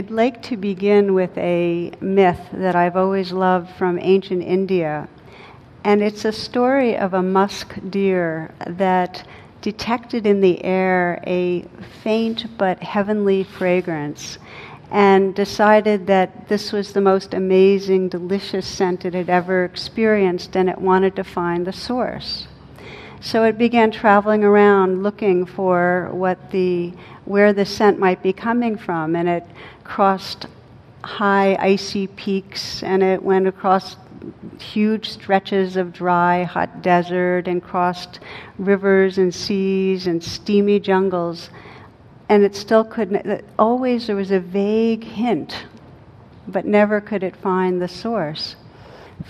I'd like to begin with a myth that I've always loved from ancient India. And it's a story of a musk deer that detected in the air a faint but heavenly fragrance and decided that this was the most amazing, delicious scent it had ever experienced, and it wanted to find the source. So it began traveling around looking for what the where the scent might be coming from, and it crossed high icy peaks, and it went across huge stretches of dry, hot desert, and crossed rivers and seas and steamy jungles, and it still couldn't. Always there was a vague hint, but never could it find the source.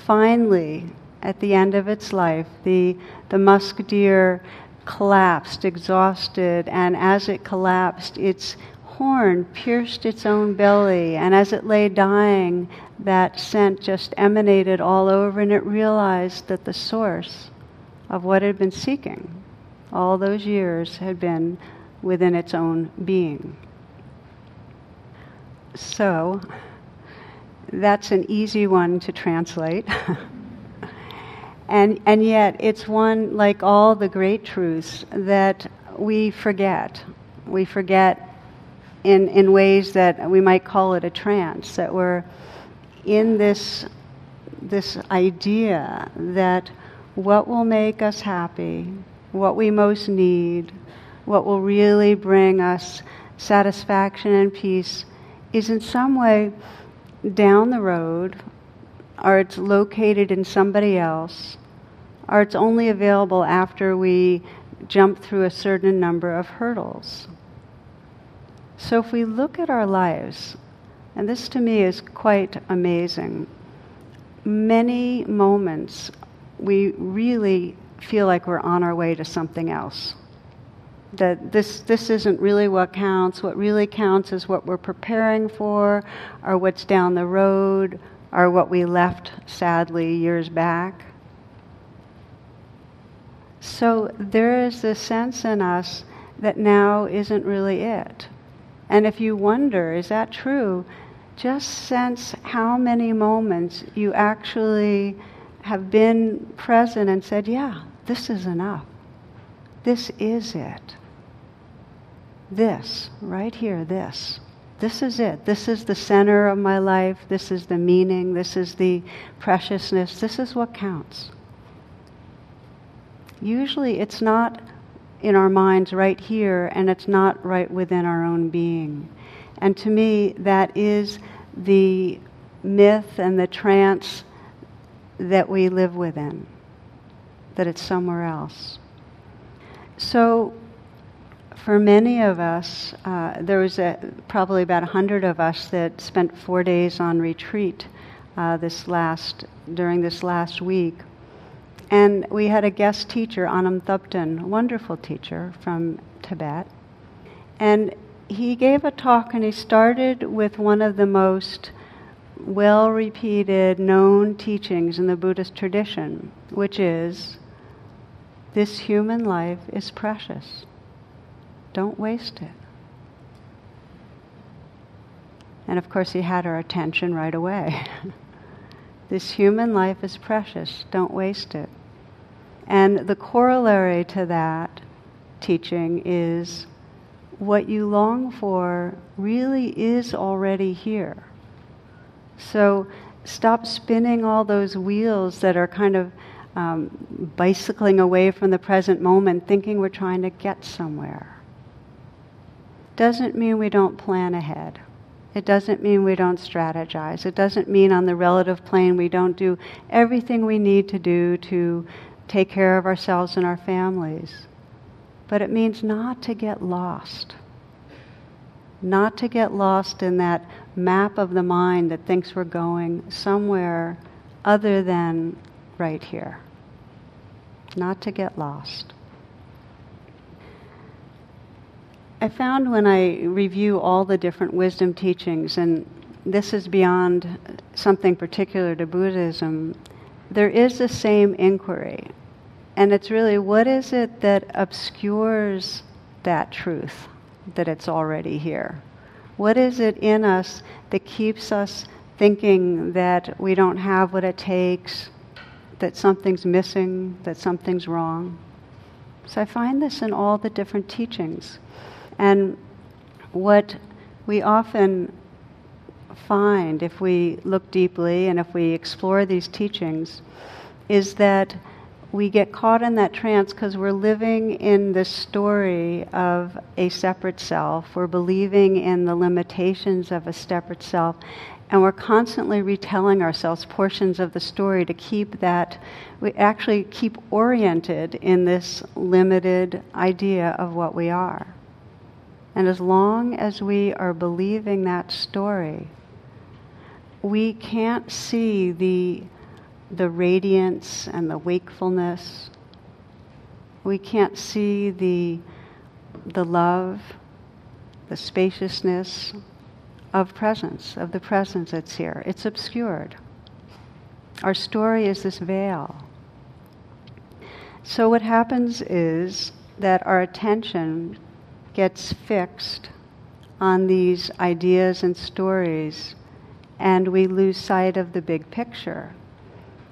Finally, at the end of its life, the, the musk deer collapsed, exhausted, and as it collapsed, its horn pierced its own belly, and as it lay dying, that scent just emanated all over, and it realized that the source of what it had been seeking all those years had been within its own being. So, that's an easy one to translate. And, and yet, it's one, like all the great truths, that we forget. We forget in, in ways that we might call it a trance, that we're in this, this idea that what will make us happy, what we most need, what will really bring us satisfaction and peace is in some way down the road, or it's located in somebody else, or it's only available after we jump through a certain number of hurdles. So if we look at our lives, and this to me is quite amazing, many moments we really feel like we're on our way to something else. That this, this isn't really what counts. What really counts is what we're preparing for, or what's down the road, or what we left sadly years back. So there is this sense in us that now isn't really it. And if you wonder, is that true? Just sense how many moments you actually have been present and said, yeah, this is enough. This is it. This, right here, this. This is it. This is the center of my life. This is the meaning. This is the preciousness. This is what counts usually it's not in our minds right here and it's not right within our own being. And to me, that is the myth and the trance that we live within, that it's somewhere else. So, for many of us, uh, there was a, probably about a hundred of us that spent four days on retreat uh, this last during this last week. And we had a guest teacher, Anam Thubten, a wonderful teacher from Tibet. And he gave a talk and he started with one of the most well repeated, known teachings in the Buddhist tradition, which is this human life is precious. Don't waste it. And of course, he had our attention right away. this human life is precious. Don't waste it. And the corollary to that teaching is what you long for really is already here. So stop spinning all those wheels that are kind of um, bicycling away from the present moment, thinking we're trying to get somewhere. It doesn't mean we don't plan ahead. It doesn't mean we don't strategize. It doesn't mean on the relative plane we don't do everything we need to do to take care of ourselves and our families. But it means not to get lost. Not to get lost in that map of the mind that thinks we're going somewhere other than right here. Not to get lost. I found when I review all the different wisdom teachings, and this is beyond something particular to Buddhism, there is the same inquiry. And it's really what is it that obscures that truth that it's already here? What is it in us that keeps us thinking that we don't have what it takes, that something's missing, that something's wrong? So I find this in all the different teachings. And what we often find if we look deeply and if we explore these teachings is that we get caught in that trance because we're living in the story of a separate self. We're believing in the limitations of a separate self. And we're constantly retelling ourselves portions of the story to keep that, we actually keep oriented in this limited idea of what we are. And as long as we are believing that story, we can't see the the radiance and the wakefulness. We can't see the, the love, the spaciousness of presence, of the presence that's here. It's obscured. Our story is this veil. So, what happens is that our attention gets fixed on these ideas and stories, and we lose sight of the big picture.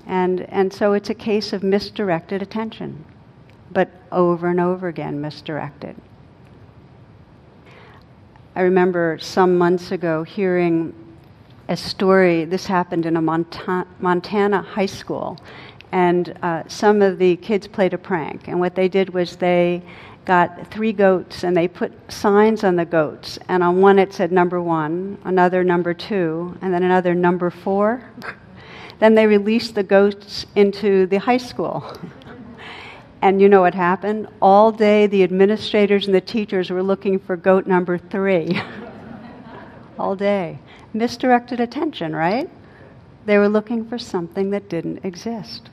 And, and so it's a case of misdirected attention, but over and over again misdirected. I remember some months ago hearing a story. This happened in a Monta- Montana high school. And uh, some of the kids played a prank. And what they did was they got three goats and they put signs on the goats. And on one it said number one, another number two, and then another number four. Then they released the goats into the high school. and you know what happened? All day, the administrators and the teachers were looking for goat number three. All day. Misdirected attention, right? They were looking for something that didn't exist.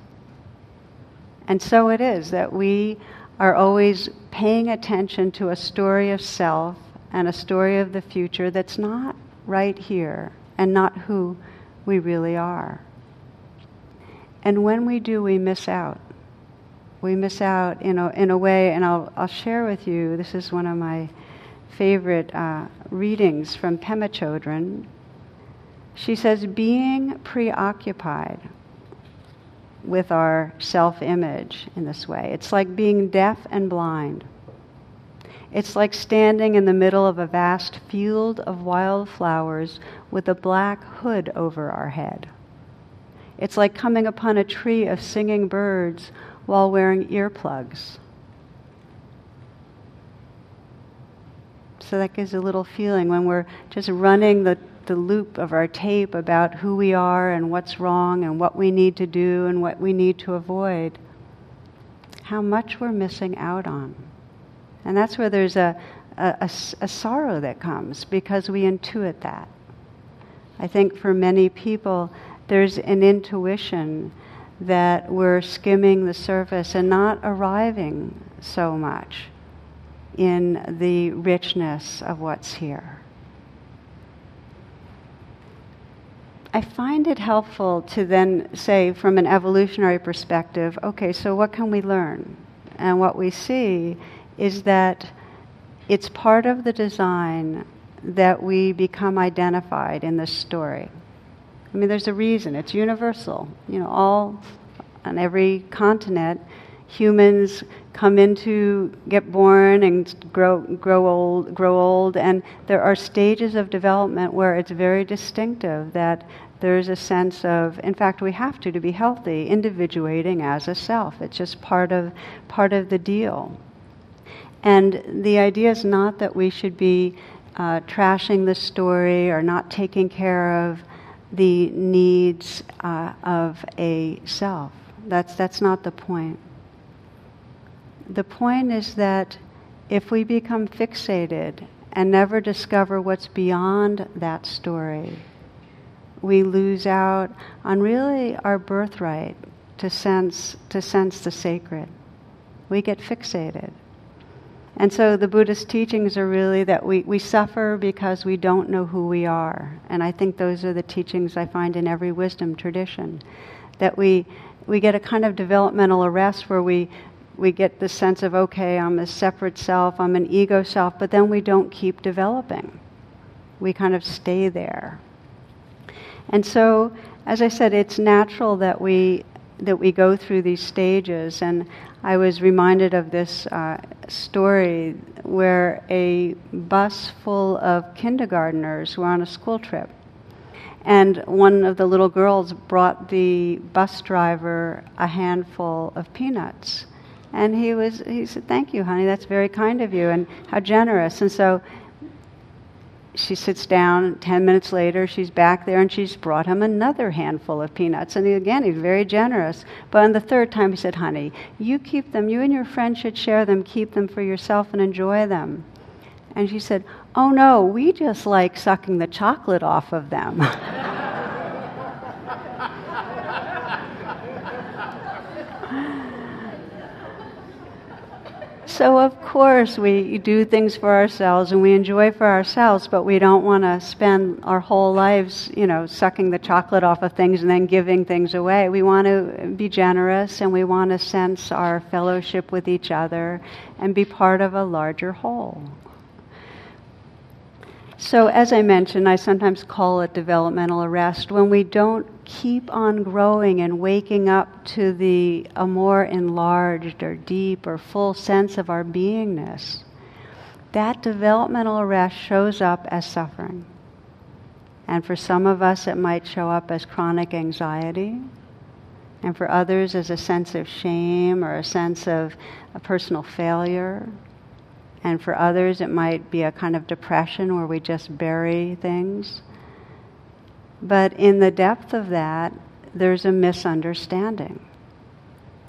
And so it is that we are always paying attention to a story of self and a story of the future that's not right here and not who we really are. And when we do, we miss out. We miss out in a, in a way, and I'll, I'll share with you this is one of my favorite uh, readings from Pema Chodron. She says, being preoccupied with our self image in this way, it's like being deaf and blind. It's like standing in the middle of a vast field of wildflowers with a black hood over our head. It's like coming upon a tree of singing birds while wearing earplugs. So that gives a little feeling when we're just running the, the loop of our tape about who we are and what's wrong and what we need to do and what we need to avoid. How much we're missing out on. And that's where there's a, a, a, a sorrow that comes because we intuit that. I think for many people, there's an intuition that we're skimming the surface and not arriving so much in the richness of what's here. I find it helpful to then say, from an evolutionary perspective, okay, so what can we learn? And what we see is that it's part of the design that we become identified in this story. I mean, there's a reason. It's universal. You know, all on every continent, humans come into get born and grow grow old grow old and there are stages of development where it's very distinctive that there's a sense of in fact we have to to be healthy individuating as a self it's just part of part of the deal and the idea is not that we should be uh, trashing the story or not taking care of the needs uh, of a self. That's, that's not the point. The point is that if we become fixated and never discover what's beyond that story, we lose out on really our birthright to sense, to sense the sacred. We get fixated. And so the Buddhist teachings are really that we, we suffer because we don't know who we are. And I think those are the teachings I find in every wisdom tradition. That we, we get a kind of developmental arrest where we, we get the sense of, okay, I'm a separate self, I'm an ego self, but then we don't keep developing. We kind of stay there. And so, as I said, it's natural that we that we go through these stages. And I was reminded of this uh, story where a bus full of kindergarteners were on a school trip. And one of the little girls brought the bus driver a handful of peanuts. And he was he said, "Thank you, honey. That's very kind of you, and how generous." And so she sits down. Ten minutes later, she's back there and she's brought him another handful of peanuts. And he, again, he's very generous. But on the third time, he said, Honey, you keep them. You and your friend should share them. Keep them for yourself and enjoy them. And she said, Oh no, we just like sucking the chocolate off of them. So, of course, we do things for ourselves and we enjoy for ourselves, but we don't want to spend our whole lives, you know, sucking the chocolate off of things and then giving things away. We want to be generous and we want to sense our fellowship with each other and be part of a larger whole. So, as I mentioned, I sometimes call it developmental arrest when we don't keep on growing and waking up to the a more enlarged or deep or full sense of our beingness. That developmental arrest shows up as suffering. And for some of us, it might show up as chronic anxiety. And for others, as a sense of shame or a sense of a personal failure and for others, it might be a kind of depression where we just bury things. But in the depth of that, there's a misunderstanding.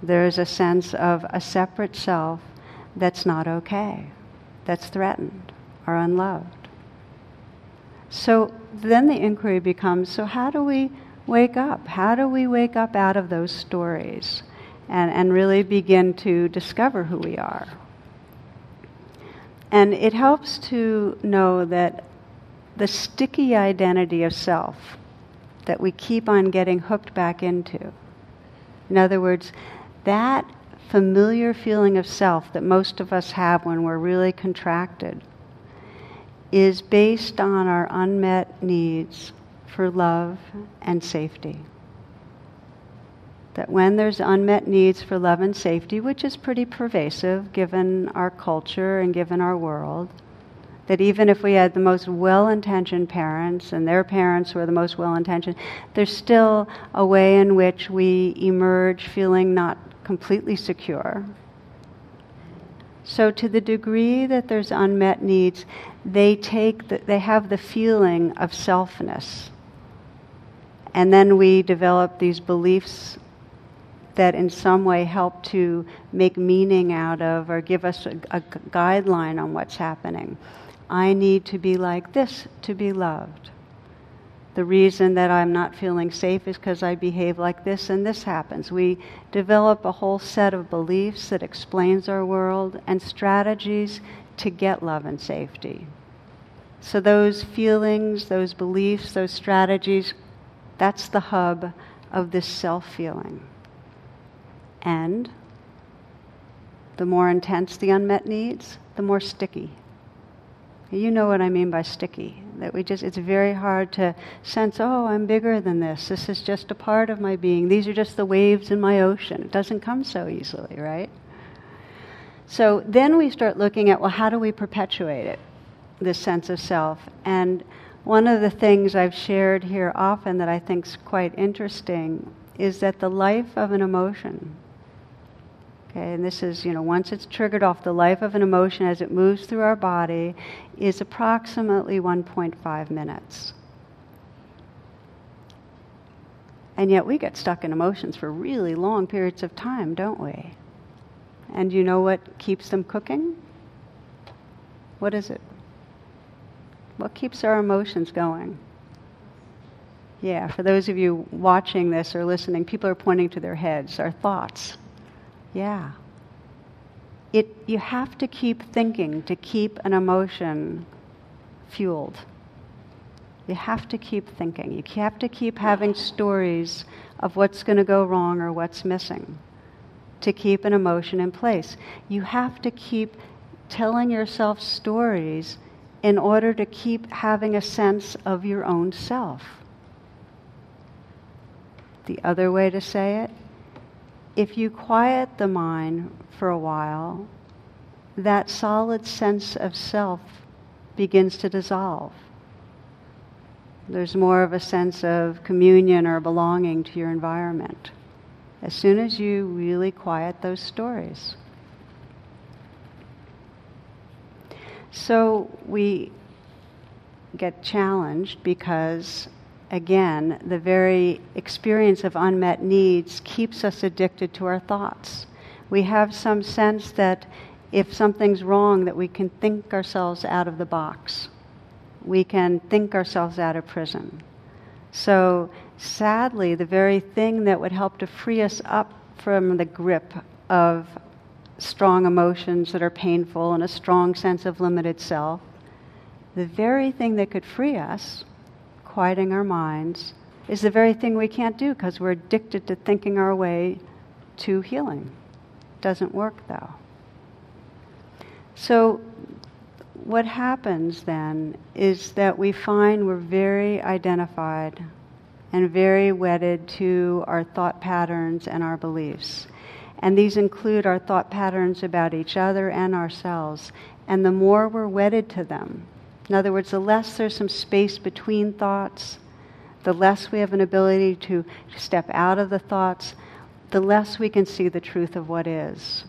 There's a sense of a separate self that's not okay, that's threatened or unloved. So then the inquiry becomes so, how do we wake up? How do we wake up out of those stories and, and really begin to discover who we are? And it helps to know that the sticky identity of self that we keep on getting hooked back into. In other words, that familiar feeling of self that most of us have when we're really contracted is based on our unmet needs for love and safety that when there's unmet needs for love and safety, which is pretty pervasive given our culture and given our world, that even if we had the most well intentioned parents and their parents were the most well intentioned, there's still a way in which we emerge feeling not completely secure. So, to the degree that there's unmet needs, they, take the, they have the feeling of selfness. And then we develop these beliefs that in some way help to make meaning out of or give us a, a guideline on what's happening. I need to be like this to be loved. The reason that I'm not feeling safe is because I behave like this and this happens. We develop a whole set of beliefs that explains our world and strategies to get love and safety. So those feelings, those beliefs, those strategies, that's the hub of this self feeling. And the more intense the unmet needs, the more sticky. You know what I mean by sticky. That we just, it's very hard to sense, oh, I'm bigger than this. This is just a part of my being. These are just the waves in my ocean. It doesn't come so easily, right? So then we start looking at, well, how do we perpetuate it, this sense of self? And one of the things I've shared here often that I think is quite interesting is that the life of an emotion, Okay, and this is, you know, once it's triggered off, the life of an emotion as it moves through our body is approximately 1.5 minutes. And yet we get stuck in emotions for really long periods of time, don't we? And you know what keeps them cooking? What is it? What keeps our emotions going? Yeah, for those of you watching this or listening, people are pointing to their heads, our thoughts. Yeah. It, you have to keep thinking to keep an emotion fueled. You have to keep thinking. You have to keep having stories of what's going to go wrong or what's missing to keep an emotion in place. You have to keep telling yourself stories in order to keep having a sense of your own self. The other way to say it, if you quiet the mind for a while, that solid sense of self begins to dissolve. There's more of a sense of communion or belonging to your environment as soon as you really quiet those stories. So we get challenged because, again, the very experience of unmet needs keeps us addicted to our thoughts. We have some sense that if something's wrong, that we can think ourselves out of the box. We can think ourselves out of prison. So, sadly, the very thing that would help to free us up from the grip of strong emotions that are painful and a strong sense of limited self, the very thing that could free us, quieting our minds, is the very thing we can't do because we're addicted to thinking our way to healing. Doesn't work though. So, what happens then is that we find we're very identified and very wedded to our thought patterns and our beliefs. And these include our thought patterns about each other and ourselves. And the more we're wedded to them, in other words, the less there's some space between thoughts, the less we have an ability to step out of the thoughts, the less we can see the truth of what is.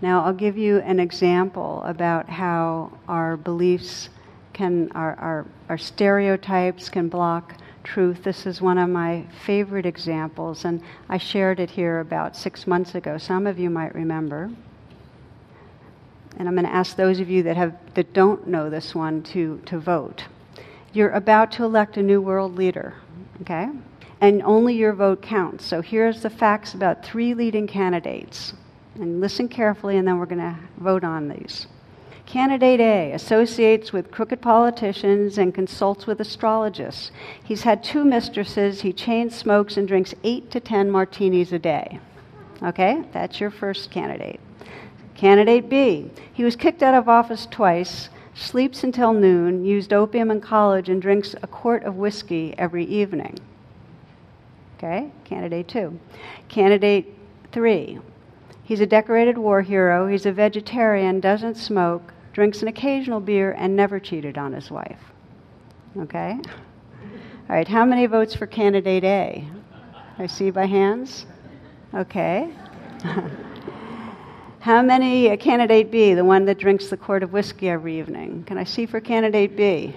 Now, I'll give you an example about how our beliefs can, our, our, our stereotypes can block truth. This is one of my favorite examples, and I shared it here about six months ago. Some of you might remember. And I'm going to ask those of you that, have, that don't know this one to, to vote. You're about to elect a new world leader, okay? And only your vote counts. So here's the facts about three leading candidates. And listen carefully, and then we're going to vote on these. Candidate A associates with crooked politicians and consults with astrologists. He's had two mistresses. He chain smokes and drinks eight to ten martinis a day. Okay, that's your first candidate. Candidate B, he was kicked out of office twice, sleeps until noon, used opium in college, and drinks a quart of whiskey every evening. Okay, candidate two. Candidate three, he's a decorated war hero, he's a vegetarian, doesn't smoke, drinks an occasional beer, and never cheated on his wife. Okay? All right, how many votes for candidate A? I see by hands. Okay. how many uh, candidate B, the one that drinks the quart of whiskey every evening? Can I see for candidate B?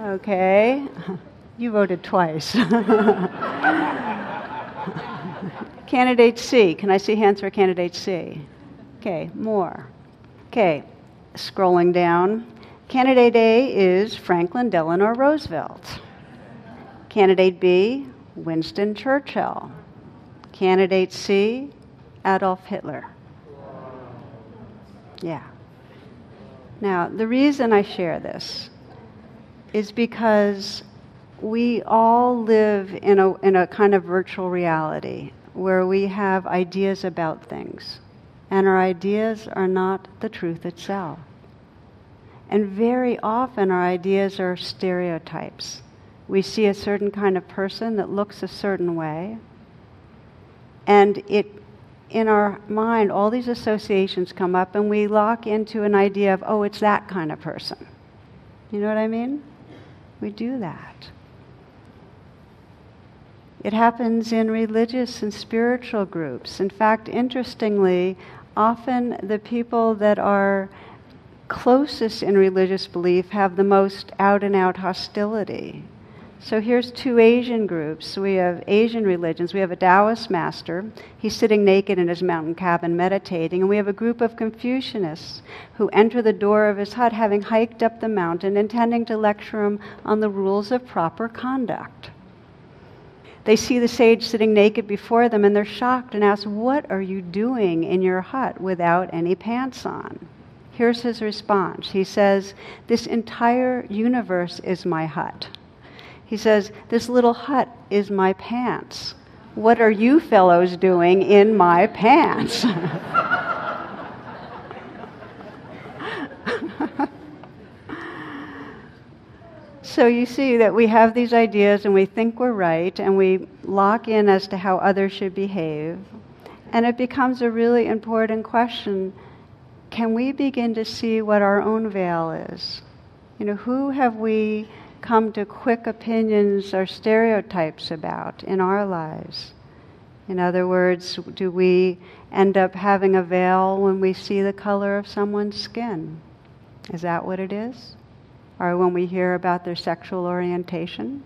Okay. You voted twice. candidate C. Can I see hands for candidate C? Okay, more. Okay, Scrolling down, candidate A is Franklin Delano Roosevelt. Candidate B, Winston Churchill. Candidate C, Adolf Hitler. Yeah. Now, the reason I share this is because we all live in a, in a kind of virtual reality where we have ideas about things and our ideas are not the truth itself. And very often our ideas are stereotypes. We see a certain kind of person that looks a certain way, and it in our mind, all these associations come up, and we lock into an idea of, oh, it's that kind of person. You know what I mean? We do that. It happens in religious and spiritual groups. In fact, interestingly, often the people that are closest in religious belief have the most out and out hostility. So here's two Asian groups. We have Asian religions. We have a Taoist master. He's sitting naked in his mountain cabin meditating. And we have a group of Confucianists who enter the door of his hut having hiked up the mountain, intending to lecture him on the rules of proper conduct. They see the sage sitting naked before them and they're shocked and ask, What are you doing in your hut without any pants on? Here's his response. He says, This entire universe is my hut. He says, This little hut is my pants. What are you fellows doing in my pants? So you see that we have these ideas and we think we're right and we lock in as to how others should behave. And it becomes a really important question can we begin to see what our own veil is? You know, who have we come to quick opinions or stereotypes about in our lives? In other words, do we end up having a veil when we see the color of someone's skin? Is that what it is? Or when we hear about their sexual orientation?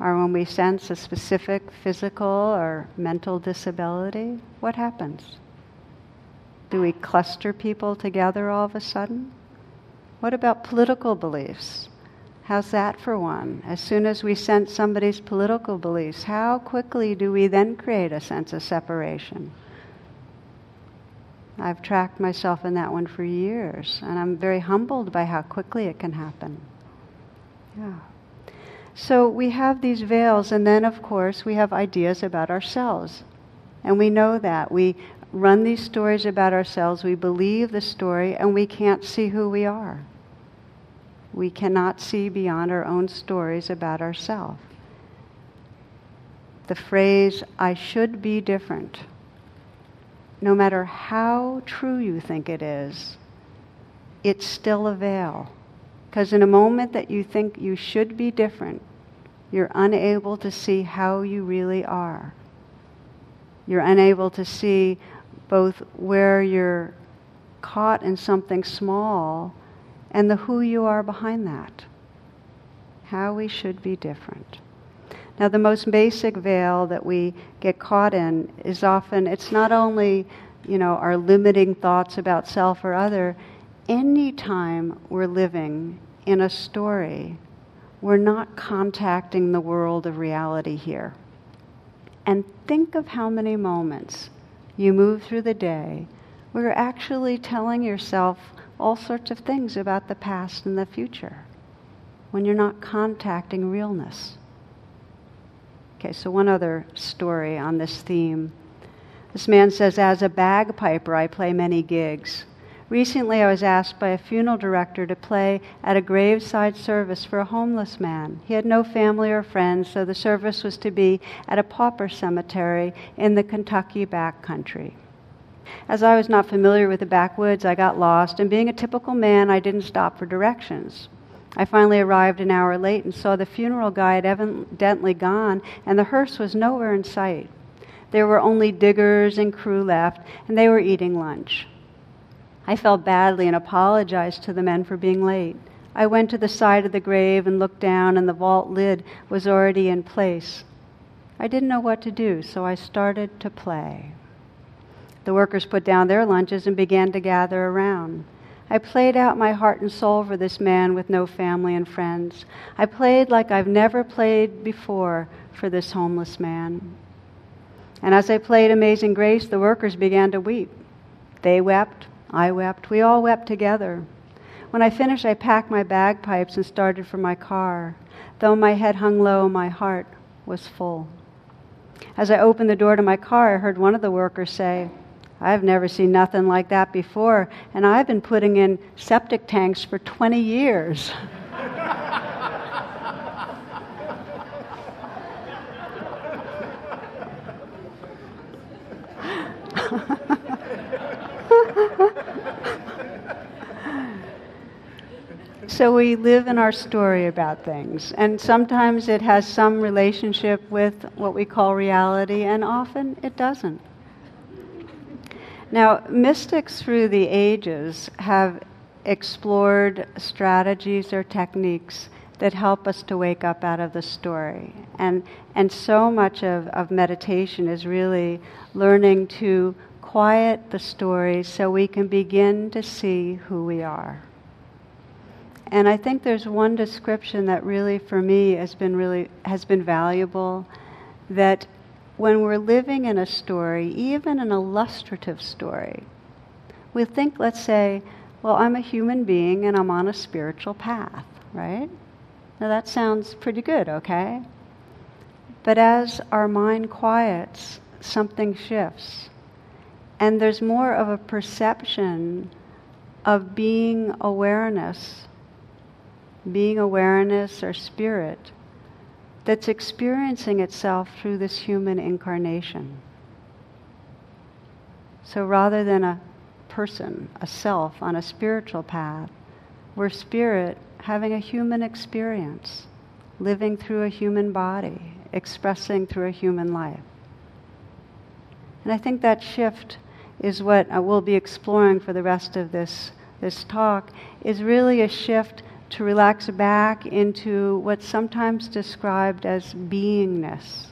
Or when we sense a specific physical or mental disability? What happens? Do we cluster people together all of a sudden? What about political beliefs? How's that for one? As soon as we sense somebody's political beliefs, how quickly do we then create a sense of separation? I've tracked myself in that one for years, and I'm very humbled by how quickly it can happen. Yeah. So we have these veils, and then, of course, we have ideas about ourselves. And we know that. We run these stories about ourselves, we believe the story, and we can't see who we are. We cannot see beyond our own stories about ourselves. The phrase, I should be different, no matter how true you think it is, it's still a veil. Because in a moment that you think you should be different, you're unable to see how you really are. You're unable to see both where you're caught in something small and the who you are behind that. How we should be different. Now, the most basic veil that we get caught in is often, it's not only, you know, our limiting thoughts about self or other. Anytime we're living in a story, we're not contacting the world of reality here. And think of how many moments you move through the day where you're actually telling yourself all sorts of things about the past and the future when you're not contacting realness. Okay, so one other story on this theme. This man says, As a bagpiper, I play many gigs. Recently, I was asked by a funeral director to play at a graveside service for a homeless man. He had no family or friends, so the service was to be at a pauper cemetery in the Kentucky backcountry. As I was not familiar with the backwoods, I got lost, and being a typical man, I didn't stop for directions. I finally arrived an hour late and saw the funeral guide evidently gone, and the hearse was nowhere in sight. There were only diggers and crew left, and they were eating lunch. I felt badly and apologized to the men for being late. I went to the side of the grave and looked down, and the vault lid was already in place. I didn't know what to do, so I started to play. The workers put down their lunches and began to gather around. I played out my heart and soul for this man with no family and friends. I played like I've never played before for this homeless man. And as I played Amazing Grace, the workers began to weep. They wept, I wept. We all wept together. When I finished, I packed my bagpipes and started for my car. Though my head hung low, my heart was full. As I opened the door to my car, I heard one of the workers say, I've never seen nothing like that before, and I've been putting in septic tanks for 20 years. so we live in our story about things, and sometimes it has some relationship with what we call reality, and often it doesn't. Now, mystics through the ages have explored strategies or techniques that help us to wake up out of the story. And, and so much of, of meditation is really learning to quiet the story so we can begin to see who we are. And I think there's one description that really, for me, has been really has been valuable. That when we're living in a story, even an illustrative story, we think, let's say, well, I'm a human being and I'm on a spiritual path, right? Now that sounds pretty good, okay? But as our mind quiets, something shifts. And there's more of a perception of being awareness being awareness or spirit that's experiencing itself through this human incarnation. So rather than a person, a self on a spiritual path, we're spirit having a human experience, living through a human body, expressing through a human life. And I think that shift is what uh, we'll be exploring for the rest of this, this talk, is really a shift to relax back into what's sometimes described as beingness.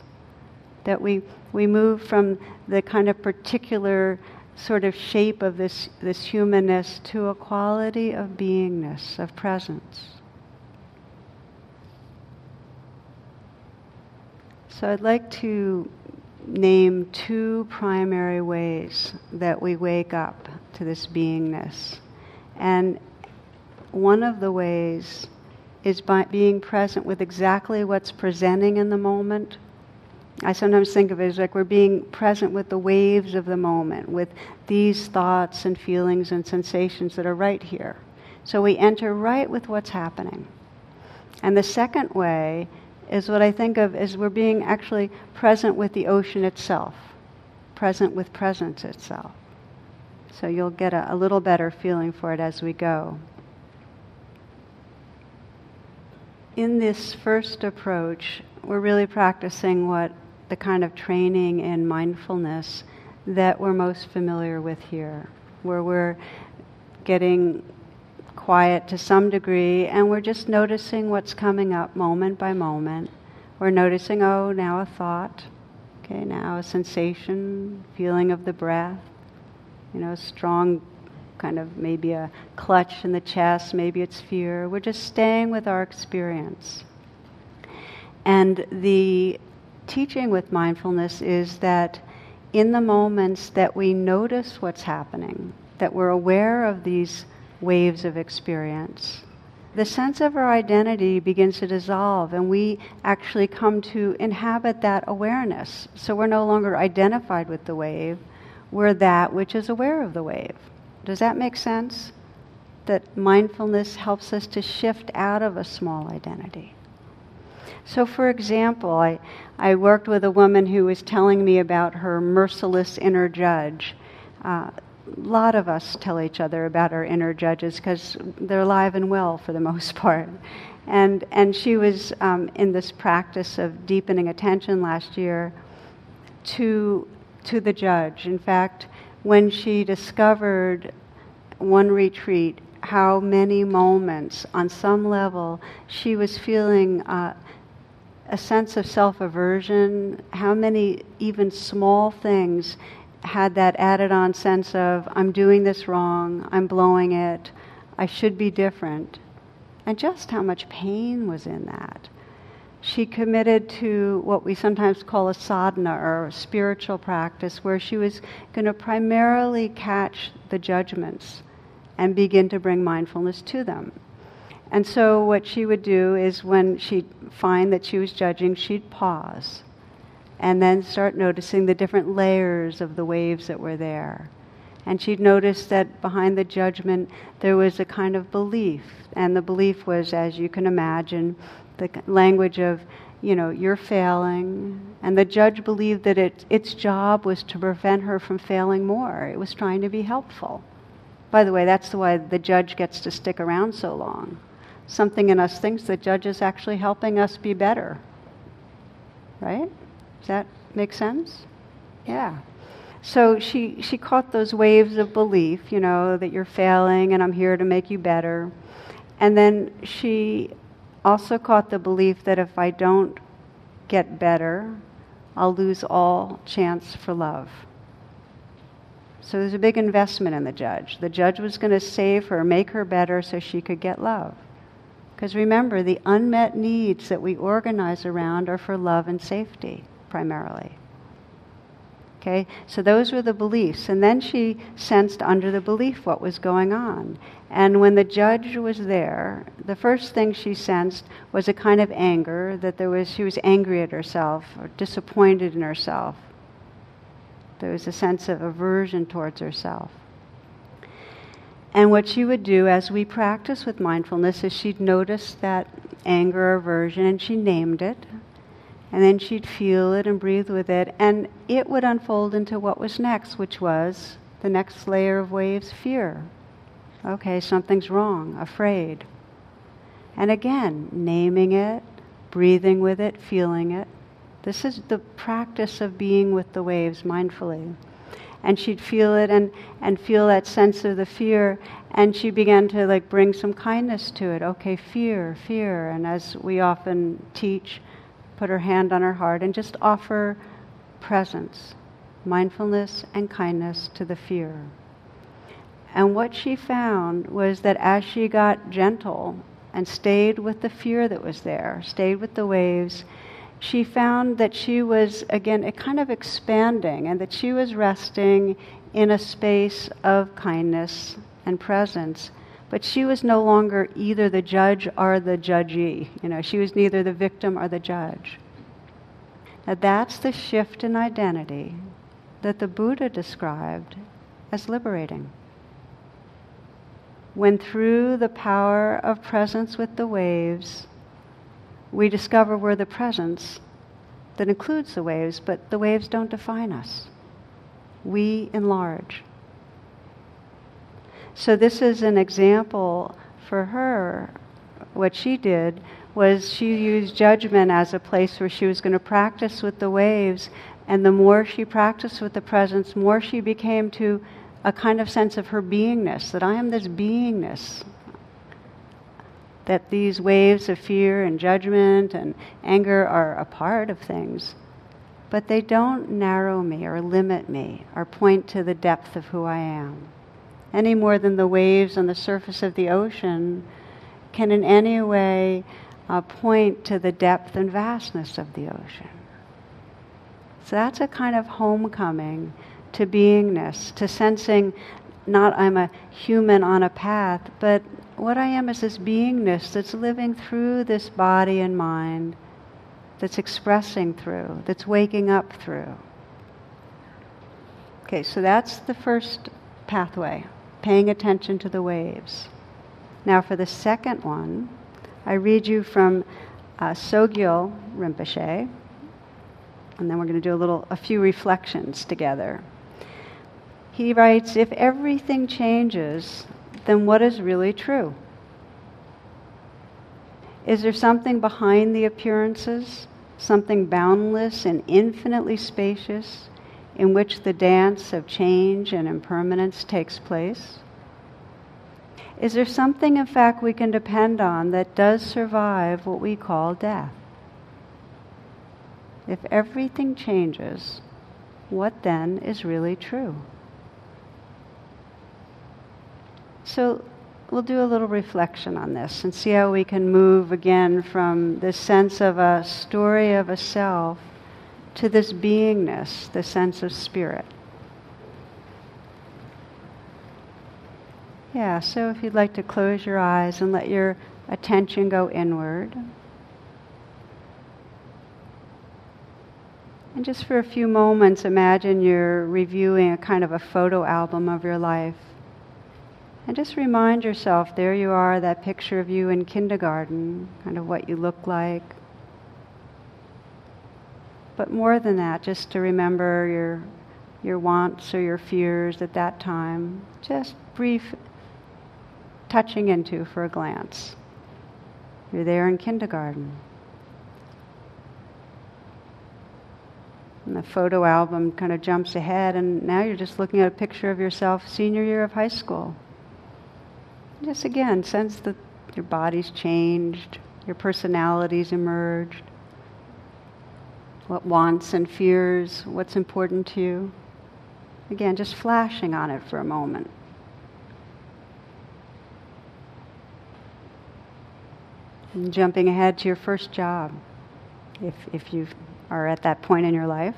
That we, we move from the kind of particular sort of shape of this, this humanness to a quality of beingness, of presence. So I'd like to name two primary ways that we wake up to this beingness. And one of the ways is by being present with exactly what's presenting in the moment. I sometimes think of it as like we're being present with the waves of the moment, with these thoughts and feelings and sensations that are right here. So we enter right with what's happening. And the second way is what I think of as we're being actually present with the ocean itself, present with presence itself. So you'll get a, a little better feeling for it as we go. In this first approach, we're really practicing what the kind of training in mindfulness that we're most familiar with here, where we're getting quiet to some degree and we're just noticing what's coming up moment by moment. We're noticing, oh, now a thought, okay, now a sensation, feeling of the breath, you know, strong kind of maybe a clutch in the chest, maybe it's fear. We're just staying with our experience. And the teaching with mindfulness is that in the moments that we notice what's happening, that we're aware of these waves of experience, the sense of our identity begins to dissolve, and we actually come to inhabit that awareness. So we're no longer identified with the wave, we're that which is aware of the wave. Does that make sense? That mindfulness helps us to shift out of a small identity. So, for example, I, I worked with a woman who was telling me about her merciless inner judge. Uh, a lot of us tell each other about our inner judges because they're alive and well for the most part. And, and she was um, in this practice of deepening attention last year to, to the judge. In fact, when she discovered one retreat how many moments, on some level, she was feeling uh, a sense of self aversion, how many even small things had that added on sense of, I'm doing this wrong, I'm blowing it, I should be different, and just how much pain was in that she committed to what we sometimes call a sadhana or a spiritual practice, where she was going to primarily catch the judgments and begin to bring mindfulness to them. And so, what she would do is when she'd find that she was judging, she'd pause and then start noticing the different layers of the waves that were there. And she'd notice that behind the judgment there was a kind of belief. And the belief was, as you can imagine, the language of, you know, you're failing. And the judge believed that it, its job was to prevent her from failing more. It was trying to be helpful. By the way, that's why the judge gets to stick around so long. Something in us thinks the judge is actually helping us be better. Right? Does that make sense? Yeah. So she, she caught those waves of belief, you know, that you're failing and I'm here to make you better. And then she also caught the belief that if I don't get better, I'll lose all chance for love. So there's a big investment in the judge. The judge was going to save her, make her better so she could get love. Because remember, the unmet needs that we organize around are for love and safety, primarily. Okay, so those were the beliefs. And then she sensed under the belief what was going on. And when the judge was there, the first thing she sensed was a kind of anger that there was, she was angry at herself or disappointed in herself. There was a sense of aversion towards herself. And what she would do as we practice with mindfulness is she'd notice that anger aversion and she named it. And then she'd feel it and breathe with it. And it would unfold into what was next, which was the next layer of waves fear. Okay, something's wrong, afraid. And again, naming it, breathing with it, feeling it. This is the practice of being with the waves mindfully. And she'd feel it and, and feel that sense of the fear. And she began to like bring some kindness to it. Okay, fear, fear. And as we often teach, put her hand on her heart and just offer presence, mindfulness, and kindness to the fear. And what she found was that as she got gentle and stayed with the fear that was there, stayed with the waves, she found that she was, again, kind of expanding and that she was resting in a space of kindness and presence. But she was no longer either the judge or the judgee. You know, she was neither the victim or the judge. Now that's the shift in identity that the Buddha described as liberating. When through the power of presence with the waves, we discover we're the presence that includes the waves, but the waves don't define us. We enlarge. So, this is an example for her. What she did was she used judgment as a place where she was going to practice with the waves, and the more she practiced with the presence, more she became to a kind of sense of her beingness that I am this beingness that these waves of fear and judgment and anger are a part of things, but they don't narrow me or limit me or point to the depth of who I am, any more than the waves on the surface of the ocean can in any way uh, point to the depth and vastness of the ocean. So that's a kind of homecoming to beingness, to sensing not I'm a human on a path, but what I am is this beingness that's living through this body and mind, that's expressing through, that's waking up through. Okay, so that's the first pathway, paying attention to the waves. Now, for the second one, I read you from uh, Sogyal Rinpoche, and then we're going to do a little, a few reflections together. He writes, if everything changes, then what is really true? Is there something behind the appearances, something boundless and infinitely spacious, in which the dance of change and impermanence takes place? Is there something, in fact, we can depend on that does survive what we call death? If everything changes, what then is really true? So we'll do a little reflection on this and see how we can move again from this sense of a story of a self to this beingness, the sense of spirit. Yeah, so if you'd like to close your eyes and let your attention go inward. And just for a few moments, imagine you're reviewing a kind of a photo album of your life. And just remind yourself there you are, that picture of you in kindergarten, kind of what you look like. But more than that, just to remember your, your wants or your fears at that time. Just brief touching into for a glance. You're there in kindergarten. And the photo album kind of jumps ahead, and now you're just looking at a picture of yourself senior year of high school. Just again, sense that your body's changed, your personality's emerged, what wants and fears, what's important to you. Again, just flashing on it for a moment. And jumping ahead to your first job, if, if you are at that point in your life.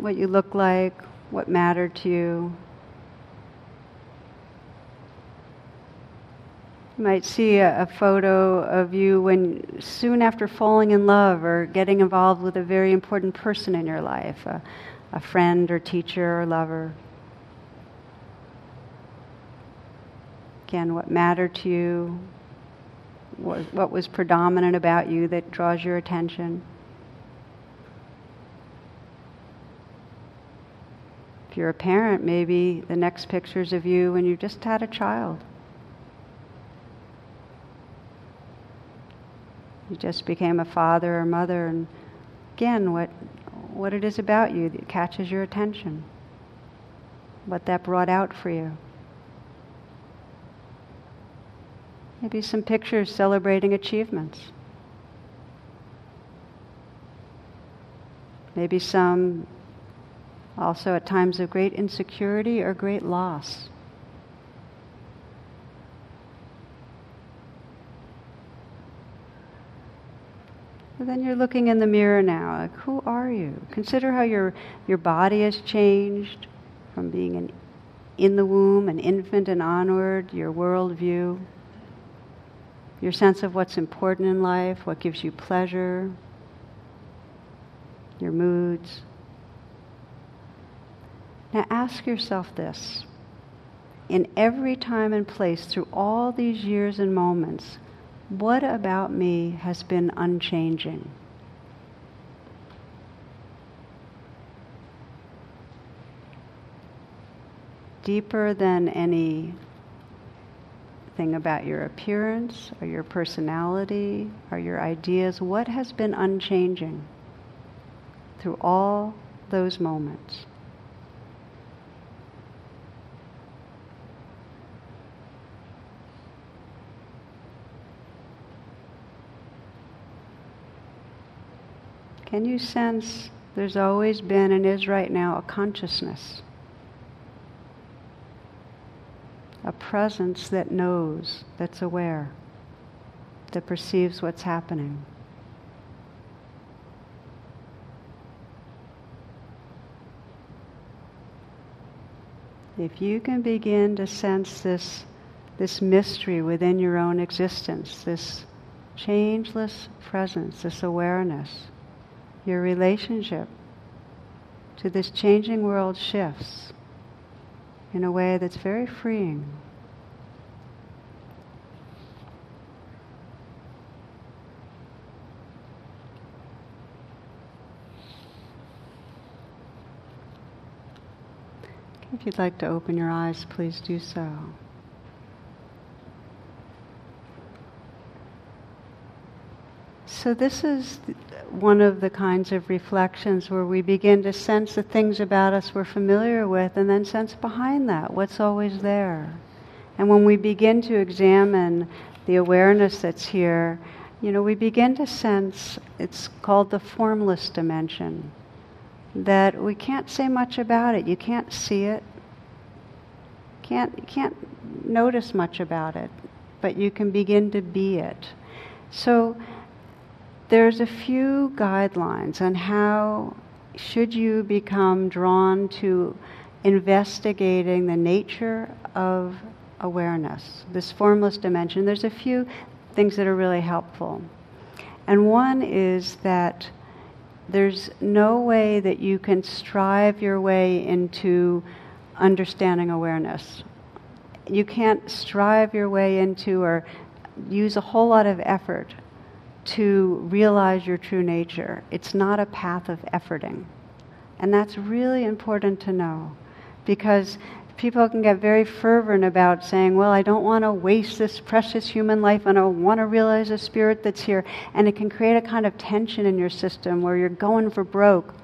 What you look like, what mattered to you, You might see a, a, photo of you when soon after falling in love or getting involved with a very important person in your life, a, a friend or teacher or lover. Again, what mattered to you, what, what was predominant about you that draws your attention. If you're a parent, maybe the next picture's of you when you just had a child. You just became a father or mother, and again, what, what it is about you that catches your attention, what that brought out for you. Maybe some pictures celebrating achievements. Maybe some also at times of great insecurity or great loss. Then you're looking in the mirror now. Like, who are you? Consider how your, your body has changed from being an, in the womb, an infant, and onward, your worldview, your sense of what's important in life, what gives you pleasure, your moods. Now ask yourself this. In every time and place through all these years and moments, what about me has been unchanging? Deeper than any thing about your appearance or your personality or your ideas, what has been unchanging through all those moments? Can you sense there's always been and is right now a consciousness? A presence that knows, that's aware, that perceives what's happening. If you can begin to sense this, this mystery within your own existence, this changeless presence, this awareness, your relationship to this changing world shifts in a way that's very freeing. If you'd like to open your eyes, please do so. So, this is one of the kinds of reflections where we begin to sense the things about us we're familiar with and then sense behind that what's always there. And when we begin to examine the awareness that's here, you know, we begin to sense it's called the formless dimension. That we can't say much about it. You can't see it. Can't you can't notice much about it, but you can begin to be it. So there's a few guidelines on how should you become drawn to investigating the nature of awareness, this formless dimension. There's a few things that are really helpful. And one is that there's no way that you can strive your way into understanding awareness. You can't strive your way into or use a whole lot of effort to realize your true nature. It's not a path of efforting. And that's really important to know because people can get very fervent about saying, Well, I don't want to waste this precious human life and I want to realize the spirit that's here. And it can create a kind of tension in your system where you're going for broke.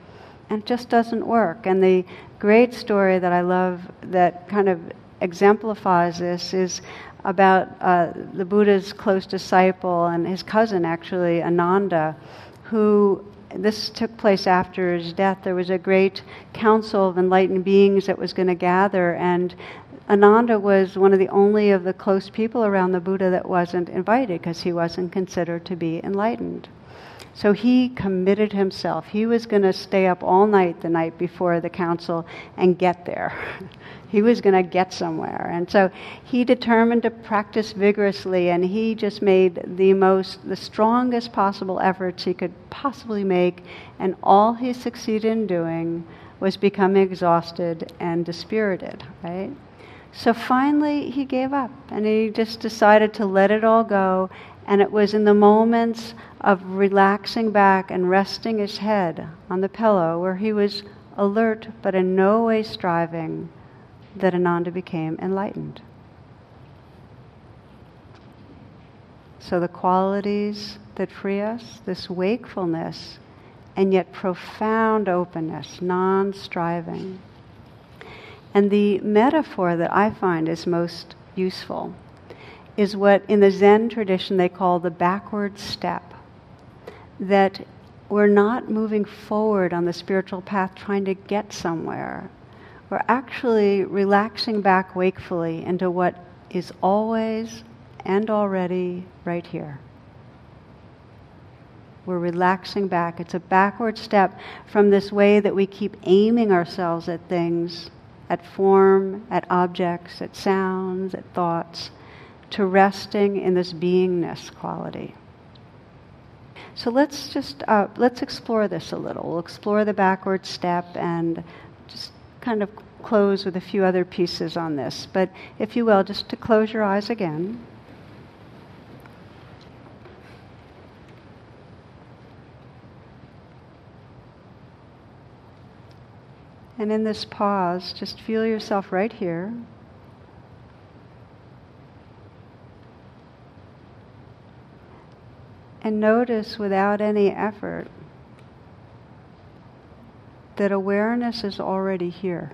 And it just doesn't work. And the great story that I love that kind of exemplifies this is about uh, the Buddha's close disciple and his cousin, actually, Ananda, who this took place after his death. There was a great council of enlightened beings that was going to gather, and Ananda was one of the only of the close people around the Buddha that wasn't invited because he wasn't considered to be enlightened. So he committed himself. He was going to stay up all night the night before the council and get there. he was going to get somewhere. And so he determined to practice vigorously and he just made the most, the strongest possible efforts he could possibly make. And all he succeeded in doing was becoming exhausted and dispirited, right? So finally, he gave up and he just decided to let it all go. And it was in the moments of relaxing back and resting his head on the pillow where he was alert but in no way striving that Ananda became enlightened. So the qualities that free us, this wakefulness, and yet profound openness, non striving. And the metaphor that I find is most useful is what in the Zen tradition they call the backward step. That we're not moving forward on the spiritual path trying to get somewhere. We're actually relaxing back wakefully into what is always and already right here. We're relaxing back. It's a backward step from this way that we keep aiming ourselves at things at form, at objects, at sounds, at thoughts, to resting in this beingness quality. So let's just uh, let's explore this a little. We'll explore the backward step and just kind of close with a few other pieces on this. But if you will, just to close your eyes again. And in this pause, just feel yourself right here. And notice without any effort that awareness is already here.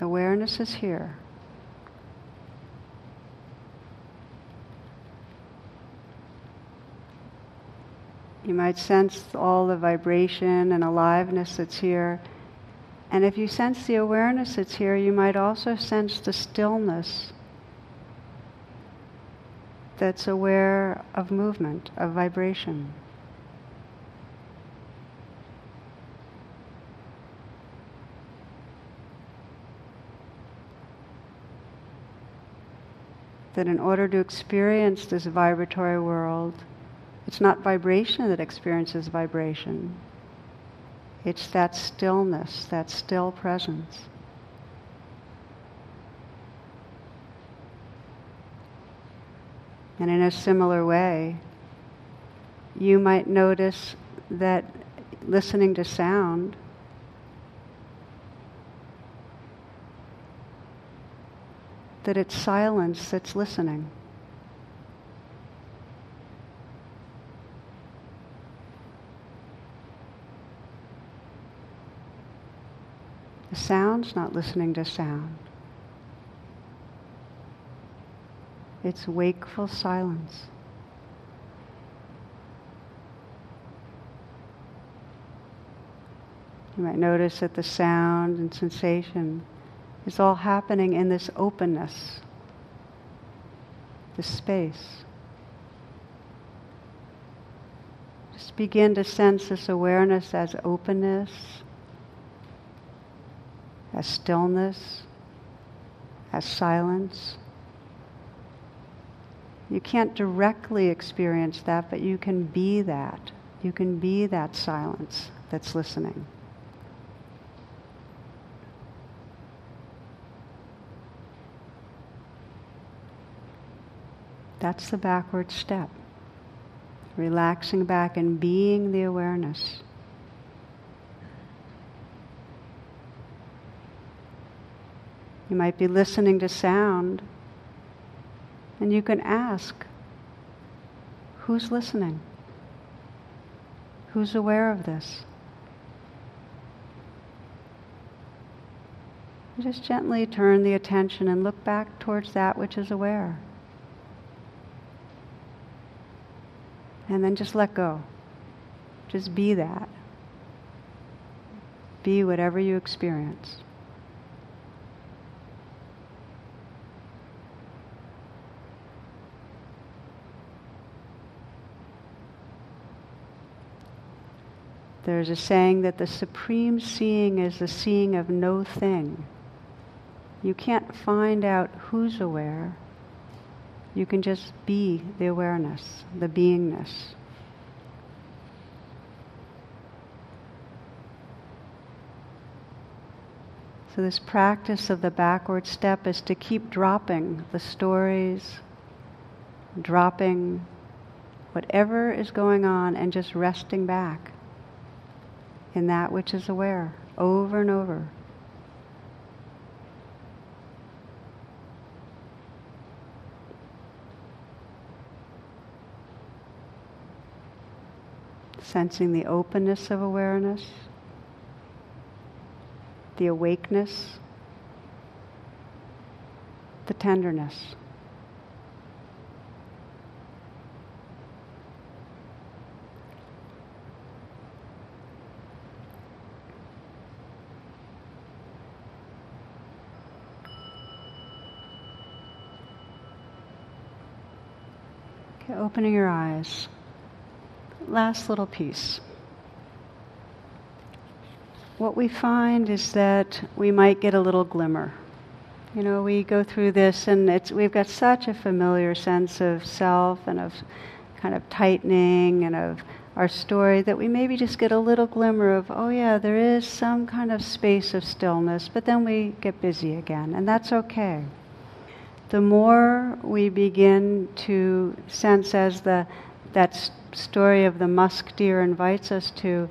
Awareness is here. You might sense all the vibration and aliveness that's here. And if you sense the awareness that's here, you might also sense the stillness that's aware of movement, of vibration. That in order to experience this vibratory world, it's not vibration that experiences vibration. It's that stillness, that still presence. And in a similar way, you might notice that listening to sound that it's silence that's listening. The sound's not listening to sound. It's wakeful silence. You might notice that the sound and sensation is all happening in this openness, this space. Just begin to sense this awareness as openness, as stillness, as silence. You can't directly experience that, but you can be that. You can be that silence that's listening. That's the backward step. Relaxing back and being the awareness. You might be listening to sound, and you can ask who's listening? Who's aware of this? Just gently turn the attention and look back towards that which is aware. And then just let go. Just be that. Be whatever you experience. There's a saying that the supreme seeing is the seeing of no thing. You can't find out who's aware. You can just be the awareness, the beingness. So, this practice of the backward step is to keep dropping the stories, dropping whatever is going on, and just resting back in that which is aware over and over. Sensing the openness of awareness, the awakeness, the tenderness. Opening your eyes. Last little piece. What we find is that we might get a little glimmer. You know, we go through this and it's, we've got such a familiar sense of self and of kind of tightening and of our story that we maybe just get a little glimmer of, oh yeah, there is some kind of space of stillness, but then we get busy again, and that's okay the more we begin to sense as the that story of the musk deer invites us to,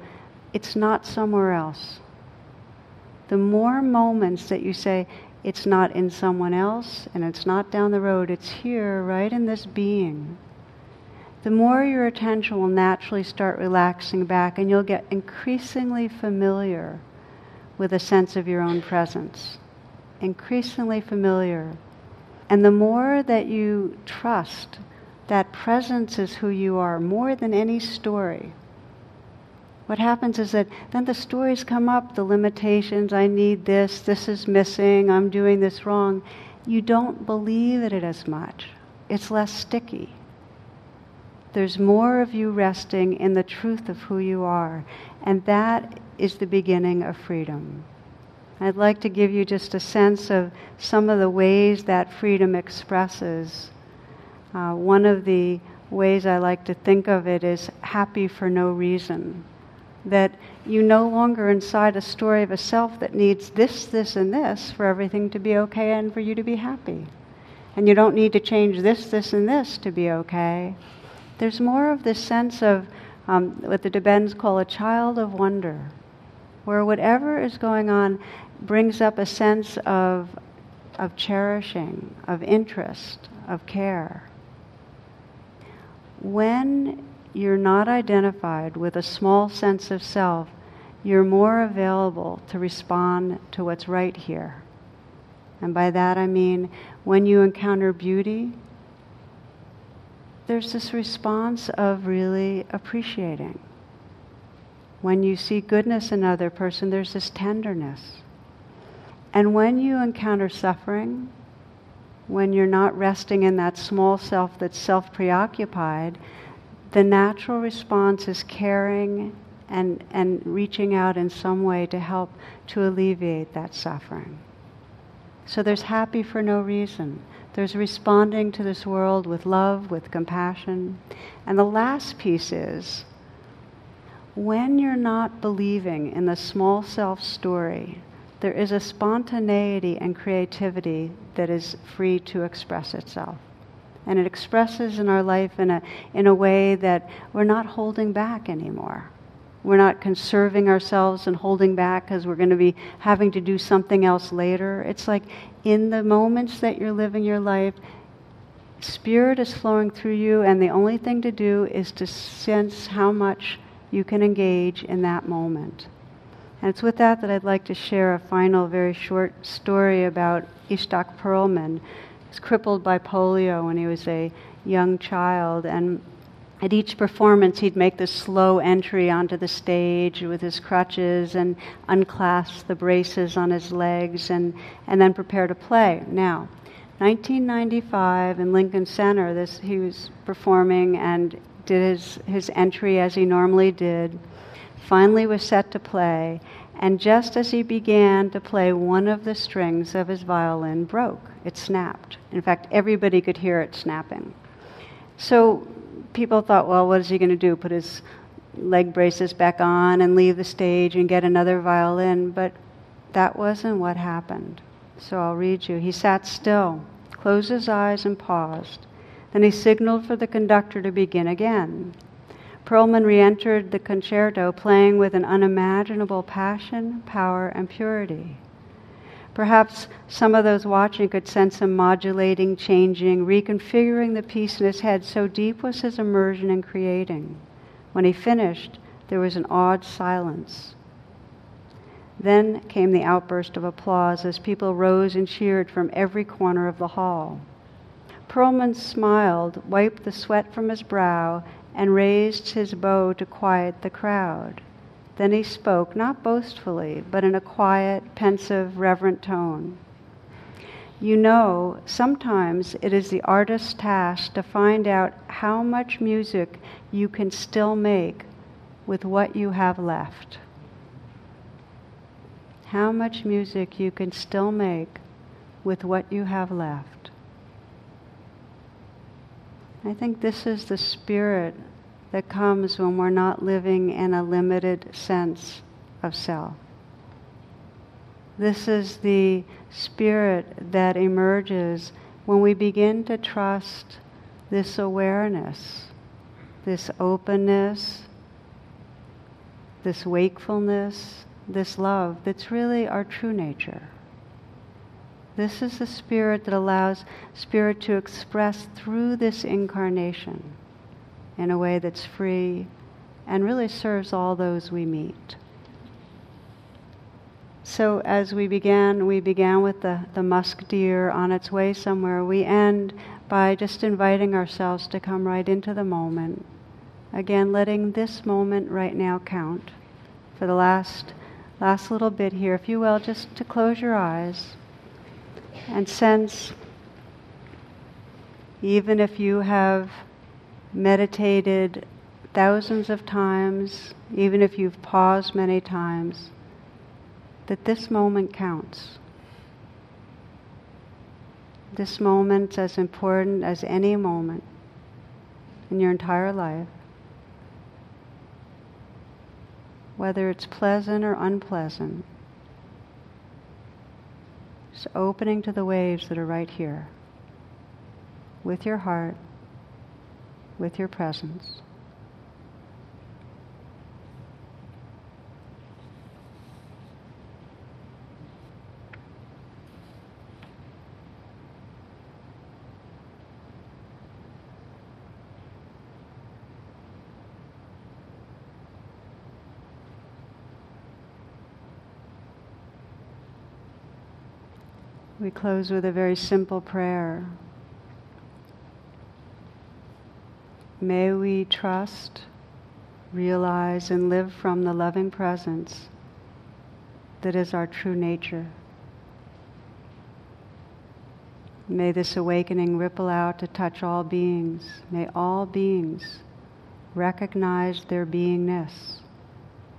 it's not somewhere else. The more moments that you say, it's not in someone else and it's not down the road, it's here, right in this being, the more your attention will naturally start relaxing back and you'll get increasingly familiar with a sense of your own presence. Increasingly familiar and the more that you trust that presence is who you are, more than any story, what happens is that then the stories come up, the limitations, I need this, this is missing, I'm doing this wrong. You don't believe in it as much. It's less sticky. There's more of you resting in the truth of who you are. And that is the beginning of freedom. I'd like to give you just a sense of some of the ways that freedom expresses. Uh, one of the ways I like to think of it is happy for no reason. That you no longer inside a story of a self that needs this, this, and this for everything to be okay and for you to be happy. And you don't need to change this, this, and this to be okay. There's more of this sense of um, what the Tibetans call a child of wonder, where whatever is going on, brings up a sense of, of cherishing, of interest, of care. When you're not identified with a small sense of self, you're more available to respond to what's right here. And by that I mean when you encounter beauty, there's this response of really appreciating. When you see goodness in another person, there's this tenderness. And when you encounter suffering, when you're not resting in that small self that's self preoccupied, the natural response is caring and, and reaching out in some way to help to alleviate that suffering. So there's happy for no reason. There's responding to this world with love, with compassion. And the last piece is when you're not believing in the small self story, there is a spontaneity and creativity that is free to express itself. And it expresses in our life in a, in a way that we're not holding back anymore. We're not conserving ourselves and holding back because we're going to be having to do something else later. It's like in the moments that you're living your life, spirit is flowing through you, and the only thing to do is to sense how much you can engage in that moment. And it's with that that I'd like to share a final, very short story about Itzhak Perlman. He was crippled by polio when he was a young child, and at each performance, he'd make this slow entry onto the stage with his crutches and unclasp the braces on his legs and, and then prepare to play. Now, 1995 in Lincoln Center, this, he was performing and did his, his entry as he normally did finally was set to play, and just as he began to play, one of the strings of his violin broke. It snapped. In fact, everybody could hear it snapping. So people thought, well, what is he going to do? Put his leg braces back on and leave the stage and get another violin? But that wasn't what happened. So I'll read you. He sat still, closed his eyes, and paused. Then he signaled for the conductor to begin again. Perlman re entered the concerto playing with an unimaginable passion, power, and purity. Perhaps some of those watching could sense him modulating, changing, reconfiguring the piece in his head, so deep was his immersion in creating. When he finished, there was an awed silence. Then came the outburst of applause as people rose and cheered from every corner of the hall. Perlman smiled, wiped the sweat from his brow, and raised his bow to quiet the crowd. Then he spoke, not boastfully, but in a quiet, pensive, reverent tone. You know, sometimes it is the artist's task to find out how much music you can still make with what you have left. How much music you can still make with what you have left. I think this is the spirit that comes when we're not living in a limited sense of self. This is the spirit that emerges when we begin to trust this awareness, this openness, this wakefulness, this love that's really our true nature. This is the spirit that allows spirit to express through this incarnation in a way that's free and really serves all those we meet. So, as we began, we began with the, the musk deer on its way somewhere. We end by just inviting ourselves to come right into the moment. Again, letting this moment right now count for the last, last little bit here. If you will, just to close your eyes and sense, even if you have meditated thousands of times, even if you've paused many times, that this moment counts. This moment's as important as any moment in your entire life. Whether it's pleasant or unpleasant, just opening to the waves that are right here with your heart with your presence. We close with a very simple prayer. May we trust, realize, and live from the loving presence that is our true nature. May this awakening ripple out to touch all beings. May all beings recognize their beingness,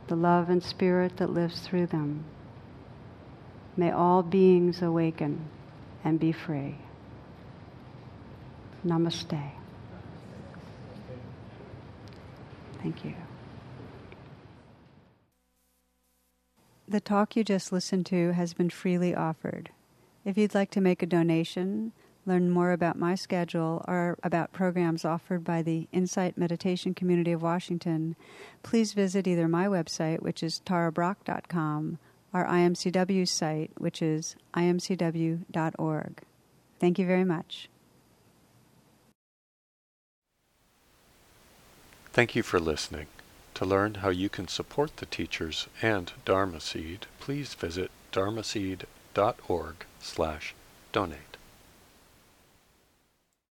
the love and spirit that lives through them. May all beings awaken and be free. Namaste. Thank you. The talk you just listened to has been freely offered. If you'd like to make a donation, learn more about my schedule, or about programs offered by the Insight Meditation Community of Washington, please visit either my website, which is tarabrach.com, or IMCW site, which is imcw.org. Thank you very much. Thank you for listening. To learn how you can support the teachers and Dharma Seed, please visit dharmaseed.org slash donate.